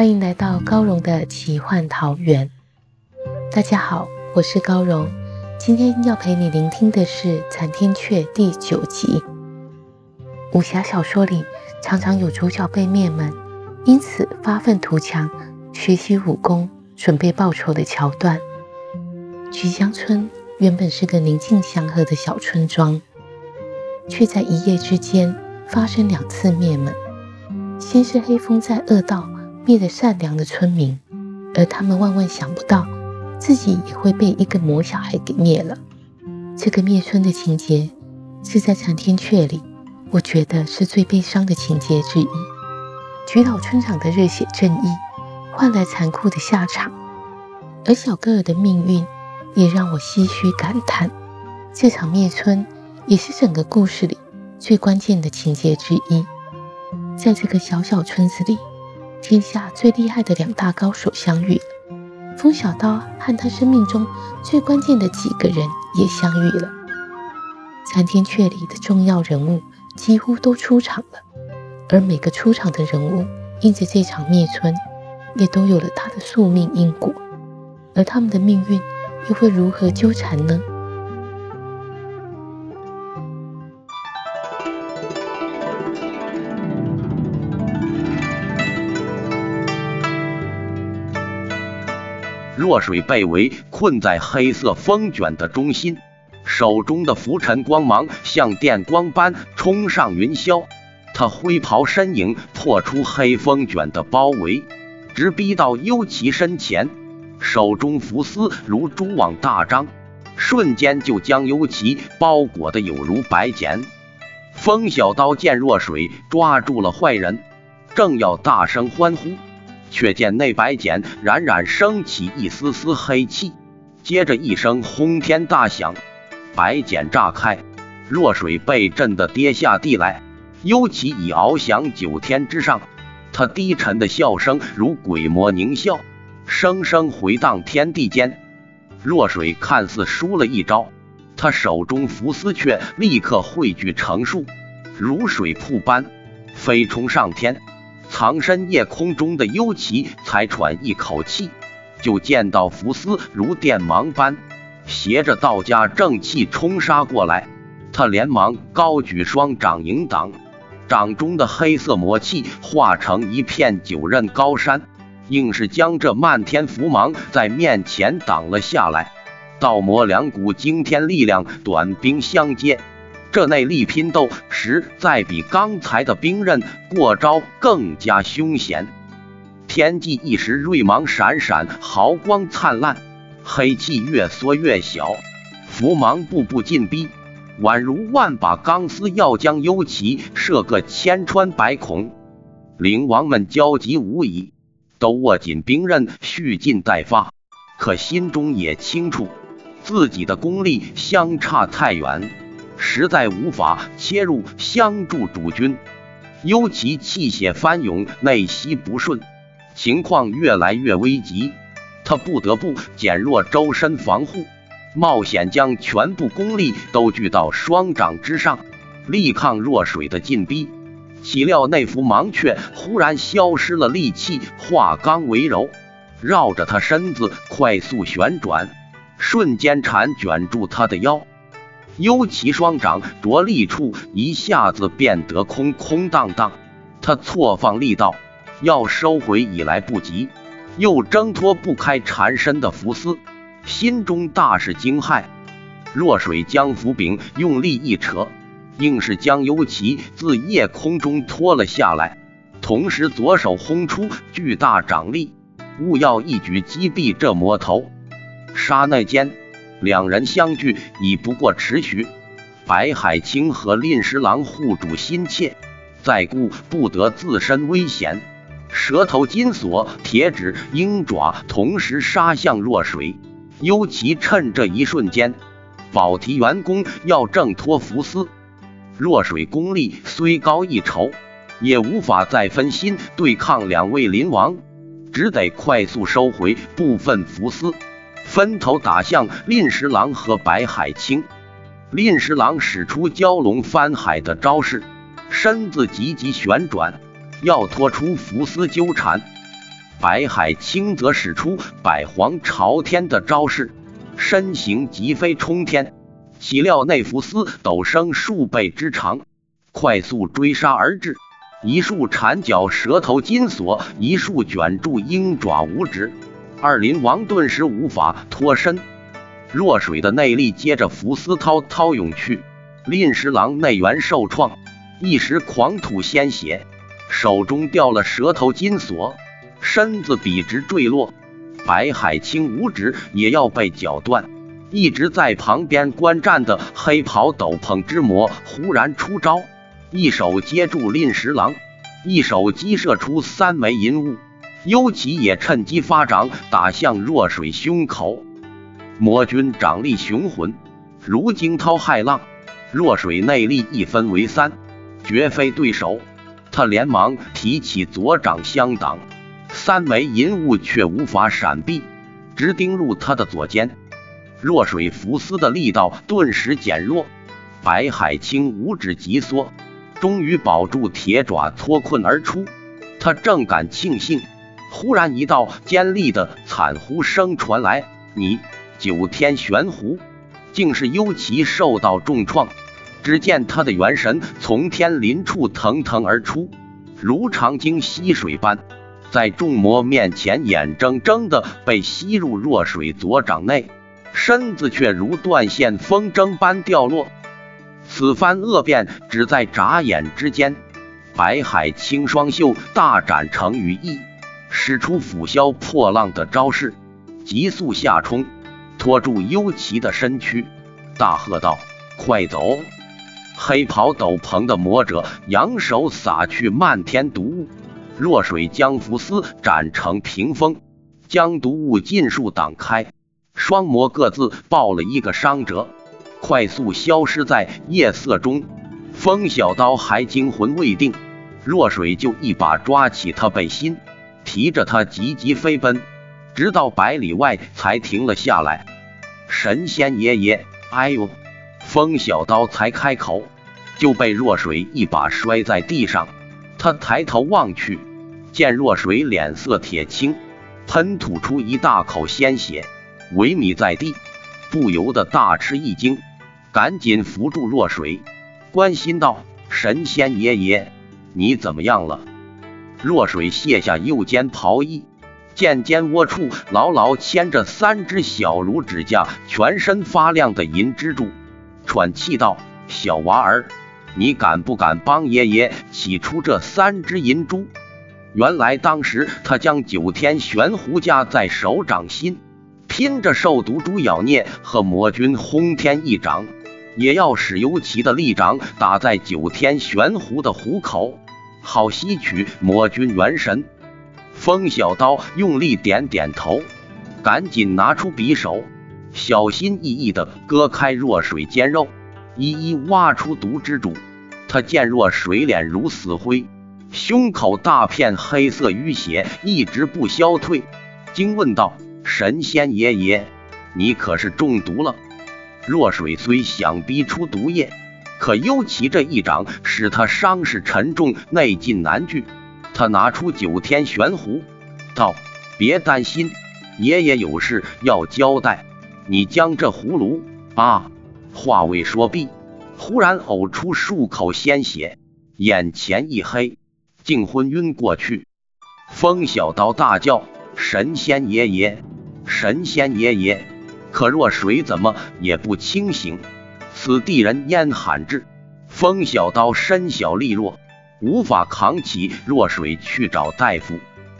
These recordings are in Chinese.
欢迎来到高荣的奇幻桃源。大家好，我是高荣。今天要陪你聆听的是《残天阙》第九集。武侠小说里常常有主角被灭门，因此发愤图强，学习武功，准备报仇的桥段。菊江村原本是个宁静祥和的小村庄，却在一夜之间发生两次灭门。先是黑风在恶道。灭了善良的村民，而他们万万想不到，自己也会被一个魔小孩给灭了。这个灭村的情节是在《残天阙》里，我觉得是最悲伤的情节之一。菊岛村长的热血正义换来残酷的下场，而小哥儿的命运也让我唏嘘感叹。这场灭村也是整个故事里最关键的情节之一。在这个小小村子里。天下最厉害的两大高手相遇了，风小刀和他生命中最关键的几个人也相遇了。残天阙里的重要人物几乎都出场了，而每个出场的人物，因着这场灭村，也都有了他的宿命因果，而他们的命运又会如何纠缠呢？若水被围困在黑色风卷的中心，手中的浮尘光芒像电光般冲上云霄。他灰袍身影破出黑风卷的包围，直逼到幽奇身前，手中浮丝如蛛网大张，瞬间就将幽奇包裹得有如白茧。风小刀见若水抓住了坏人，正要大声欢呼。却见那白茧冉冉升起一丝丝黑气，接着一声轰天大响，白茧炸开，若水被震得跌下地来。幽奇已翱翔九天之上，他低沉的笑声如鬼魔狞笑，声声回荡天地间。若水看似输了一招，他手中浮丝却立刻汇聚成束，如水瀑般飞冲上天。藏身夜空中的幽奇才喘一口气，就见到福斯如电芒般携着道家正气冲杀过来。他连忙高举双掌迎挡，掌中的黑色魔气化成一片九仞高山，硬是将这漫天浮芒在面前挡了下来。道魔两股惊天力量短兵相接。这内力拼斗实在比刚才的兵刃过招更加凶险。天际一时锐芒闪闪，毫光灿烂，黑气越缩越小，伏芒步步进逼，宛如万把钢丝要将幽奇射个千穿百孔。灵王们焦急无已，都握紧兵刃，蓄劲待发。可心中也清楚，自己的功力相差太远。实在无法切入相助主君，尤其气血翻涌，内息不顺，情况越来越危急。他不得不减弱周身防护，冒险将全部功力都聚到双掌之上，力抗弱水的进逼。岂料那幅芒却忽然消失了力气，化刚为柔，绕着他身子快速旋转，瞬间缠卷住他的腰。幽奇双掌着力处一下子变得空空荡荡，他错放力道，要收回已来不及，又挣脱不开缠身的浮丝，心中大是惊骇。若水将浮柄用力一扯，硬是将幽奇自夜空中拖了下来，同时左手轰出巨大掌力，务要一举击毙这魔头。刹那间，两人相聚已不过迟许。白海清和令十郎护主心切，再顾不得自身危险，蛇头金锁、铁指、鹰爪同时杀向若水。尤其趁这一瞬间，保提员工要挣脱福斯。若水功力虽高一筹，也无法再分心对抗两位灵王，只得快速收回部分福斯。分头打向令十郎和白海清，令十郎使出蛟龙翻海的招式，身子急急旋转，要拖出福斯纠缠。白海清则使出百皇朝天的招式，身形急飞冲天，岂料那福丝陡生数倍之长，快速追杀而至，一束缠脚蛇头金锁，一束卷住鹰爪五指。二林王顿时无法脱身，若水的内力接着福斯滔滔涌去，令十郎内元受创，一时狂吐鲜血，手中掉了蛇头金锁，身子笔直坠落。白海清五指也要被绞断，一直在旁边观战的黑袍斗篷之魔忽然出招，一手接住令十郎，一手击射出三枚银物。幽奇也趁机发掌打向若水胸口，魔君掌力雄浑，如惊涛骇浪。若水内力一分为三，绝非对手。他连忙提起左掌相挡，三枚银物却无法闪避，直钉入他的左肩。若水浮丝的力道顿时减弱，白海清五指急缩，终于保住铁爪脱困而出。他正感庆幸。忽然，一道尖利的惨呼声传来：“你九天玄狐，竟是幽奇受到重创！”只见他的元神从天林处腾腾而出，如长鲸吸水般，在众魔面前眼睁睁的被吸入弱水左掌内，身子却如断线风筝般掉落。此番恶变只在眨眼之间，白海青双袖大展成羽翼。使出斧削破浪的招式，急速下冲，拖住幽奇的身躯，大喝道：“快走！”黑袍斗篷的魔者扬手撒去漫天毒雾，若水将浮丝斩成屏风，将毒雾尽数挡开。双魔各自报了一个伤者，快速消失在夜色中。风小刀还惊魂未定，若水就一把抓起他背心。提着他急急飞奔，直到百里外才停了下来。神仙爷爷，哎呦！风小刀才开口，就被若水一把摔在地上。他抬头望去，见若水脸色铁青，喷吐出一大口鲜血，萎靡在地，不由得大吃一惊，赶紧扶住若水，关心道：“神仙爷爷，你怎么样了？”若水卸下右肩袍衣，见肩窝处牢牢牵着三只小如指甲、全身发亮的银蜘蛛，喘气道：“小娃儿，你敢不敢帮爷爷取出这三只银珠？”原来当时他将九天玄狐夹在手掌心，拼着受毒蛛咬孽和魔君轰天一掌，也要使尤其的利掌打在九天玄狐的虎口。好吸取魔君元神，风小刀用力点点头，赶紧拿出匕首，小心翼翼地割开若水肩肉，一一挖出毒蜘蛛。他见若水脸如死灰，胸口大片黑色淤血一直不消退，惊问道：“神仙爷爷，你可是中毒了？”若水虽想逼出毒液。可尤其这一掌使他伤势沉重，内劲难拒。他拿出九天玄壶，道：“别担心，爷爷有事要交代。你将这葫芦……”啊！话未说毕，忽然呕出数口鲜血，眼前一黑，竟昏晕过去。风小刀大叫：“神仙爷爷，神仙爷爷！”可若水怎么也不清醒。此地人烟罕至，风小刀身小力弱，无法扛起弱水去找大夫。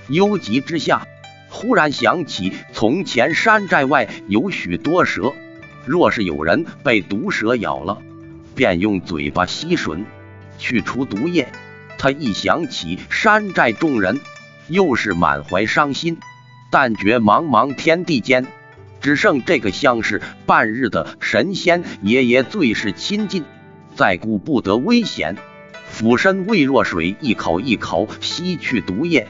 忧急之下，忽然想起从前山寨外有许多蛇，若是有人被毒蛇咬了，便用嘴巴吸吮去除毒液。他一想起山寨众人，又是满怀伤心。但觉茫茫天地间，只剩这个相视半日的神仙爷爷最是亲近，再顾不得危险，俯身喂若水，一口一口吸去毒液。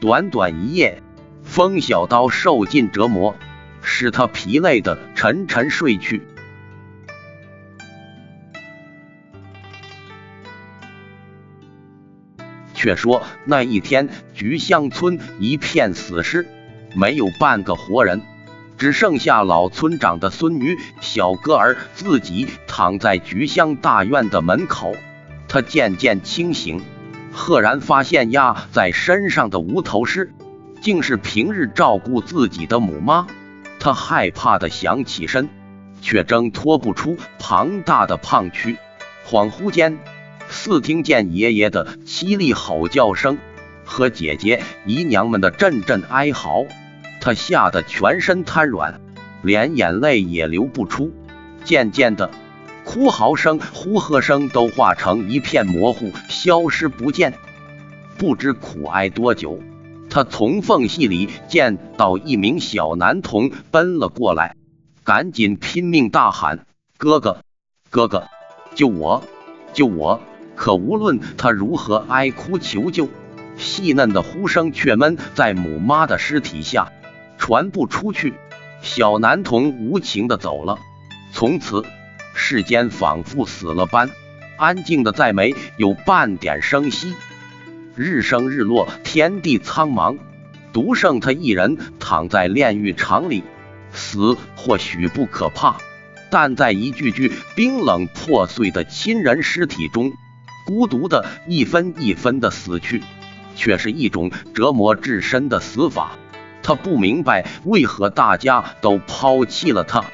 短短一夜，风小刀受尽折磨，使他疲累的沉沉睡去。却说那一天，菊香村一片死尸，没有半个活人，只剩下老村长的孙女小歌儿自己躺在菊香大院的门口。他渐渐清醒，赫然发现压在身上的无头尸，竟是平日照顾自己的母妈。他害怕的想起身，却挣脱不出庞大的胖躯。恍惚间。似听见爷爷的凄厉吼叫声和姐姐姨娘们的阵阵哀嚎，他吓得全身瘫软，连眼泪也流不出。渐渐的，哭嚎声、呼喝声都化成一片模糊，消失不见。不知苦哀多久，他从缝隙里见到一名小男童奔了过来，赶紧拼命大喊：“哥哥，哥哥，救我，救我！”可无论他如何哀哭求救，细嫩的呼声却闷在母妈的尸体下，传不出去。小男童无情的走了，从此世间仿佛死了般，安静的再没有半点声息。日升日落，天地苍茫，独剩他一人躺在炼狱场里。死或许不可怕，但在一具具冰冷破碎的亲人尸体中。孤独的一分一分的死去，却是一种折磨至深的死法。他不明白为何大家都抛弃了他，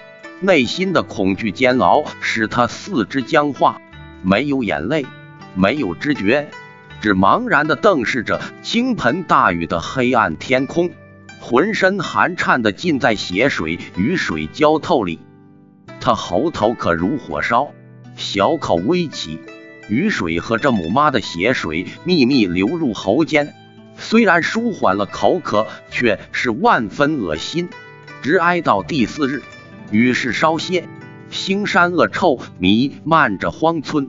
内心的恐惧煎熬使他四肢僵化，没有眼泪，没有知觉，只茫然的瞪视着倾盆大雨的黑暗天空，浑身寒颤的浸在血水与水浇透里。他喉头可如火烧，小口微起。雨水和这母妈的血水秘密流入喉间，虽然舒缓了口渴，却是万分恶心。直挨到第四日，雨势稍歇，腥膻恶臭弥漫着荒村，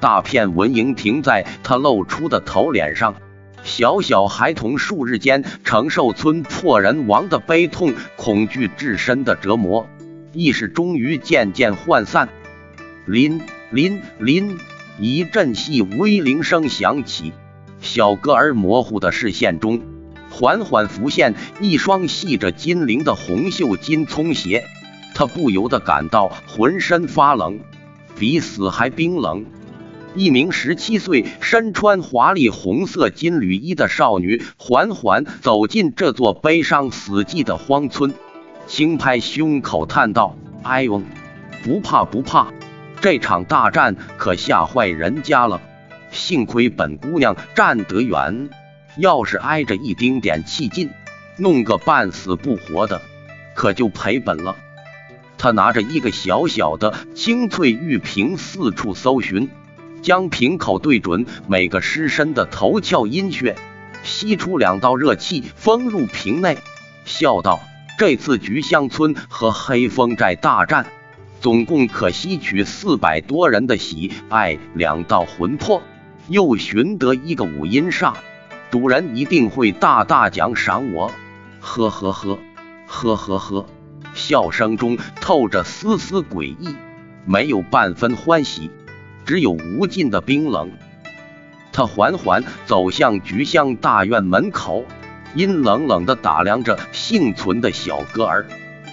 大片蚊蝇停在他露出的头脸上。小小孩童数日间承受村破人亡的悲痛、恐惧至深的折磨，意识终于渐渐涣散。林林林。一阵细微铃声响起，小哥儿模糊的视线中，缓缓浮现一双系着金铃的红袖金葱鞋。他不由得感到浑身发冷，比死还冰冷。一名十七岁、身穿华丽红色金缕衣的少女缓缓走进这座悲伤死寂的荒村，轻拍胸口叹道：“哎呦，不怕不怕。”这场大战可吓坏人家了，幸亏本姑娘站得远，要是挨着一丁点气劲，弄个半死不活的，可就赔本了。他拿着一个小小的清脆玉瓶四处搜寻，将瓶口对准每个尸身的头窍阴穴，吸出两道热气，封入瓶内，笑道：“这次菊香村和黑风寨大战。”总共可吸取四百多人的喜爱，两道魂魄，又寻得一个五阴煞，主人一定会大大奖赏我。呵呵呵，呵呵呵，笑声中透着丝丝诡异，没有半分欢喜，只有无尽的冰冷。他缓缓走向菊香大院门口，阴冷冷地打量着幸存的小哥儿，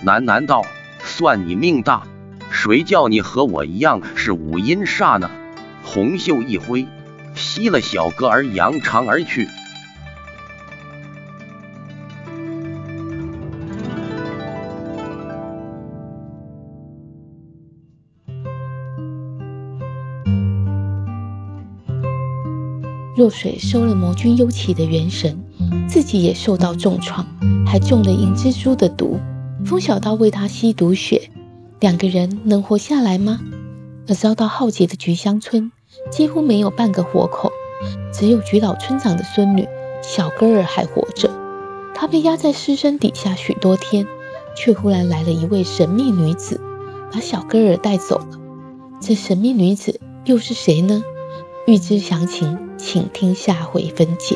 喃喃道：“算你命大。”谁叫你和我一样是五阴煞呢？红袖一挥，吸了小歌儿扬长而去。若水收了魔君幽起的元神，自己也受到重创，还中了银蜘蛛的毒。风小刀为他吸毒血，两个人能活下来吗？而遭到浩劫的菊香村几乎没有半个活口，只有菊老村长的孙女小根儿还活着。她被压在尸身底下许多天，却忽然来了一位神秘女子，把小根儿带走了。这神秘女子又是谁呢？欲知详情，请听下回分解。